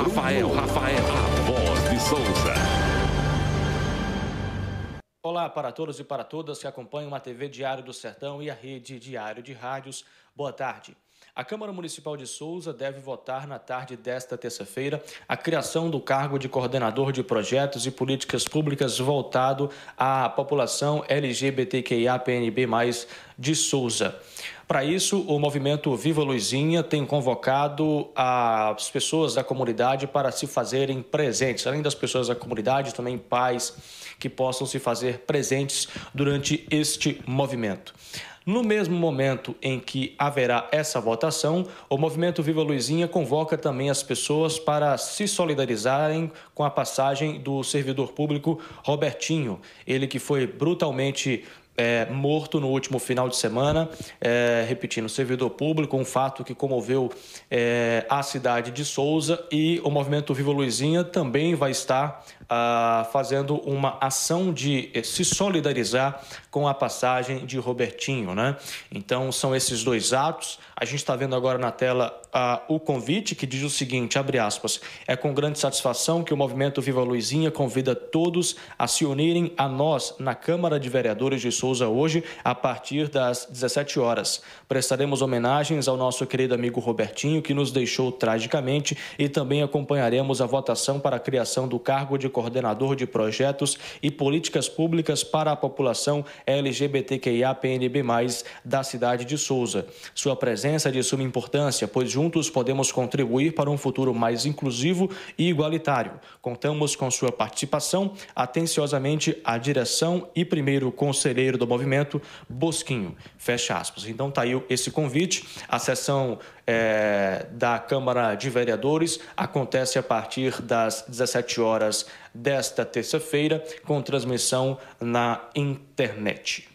Rafael, Rafael, a voz de Souza. Olá para todos e para todas que acompanham a TV Diário do Sertão e a rede Diário de Rádios. Boa tarde. A Câmara Municipal de Souza deve votar na tarde desta terça-feira a criação do cargo de coordenador de projetos e políticas públicas voltado à população LGBTQIA-PNB+, de Souza. Para isso, o movimento Viva Luizinha tem convocado as pessoas da comunidade para se fazerem presentes. Além das pessoas da comunidade, também pais que possam se fazer presentes durante este movimento. No mesmo momento em que haverá essa votação, o Movimento Viva Luizinha convoca também as pessoas para se solidarizarem com a passagem do servidor público Robertinho, ele que foi brutalmente é, morto no último final de semana, é, repetindo, servidor público, um fato que comoveu é, a cidade de Souza e o movimento Viva Luizinha também vai estar ah, fazendo uma ação de eh, se solidarizar com a passagem de Robertinho, né? Então são esses dois atos. A gente está vendo agora na tela ah, o convite que diz o seguinte, abre aspas, é com grande satisfação que o movimento Viva Luizinha convida todos a se unirem a nós na Câmara de Vereadores de Souza hoje, a partir das 17 horas. Prestaremos homenagens ao nosso querido amigo Robertinho, que nos deixou tragicamente, e também acompanharemos a votação para a criação do cargo de coordenador de projetos e políticas públicas para a população LGBTQIA-PNB+, da cidade de Souza. Sua presença é de suma importância, pois juntos podemos contribuir para um futuro mais inclusivo e igualitário. Contamos com sua participação, atenciosamente a direção e primeiro conselheiro do movimento, Bosquinho. Fecha aspas. Então está aí esse convite. A sessão é, da Câmara de Vereadores acontece a partir das 17 horas desta terça-feira, com transmissão na internet.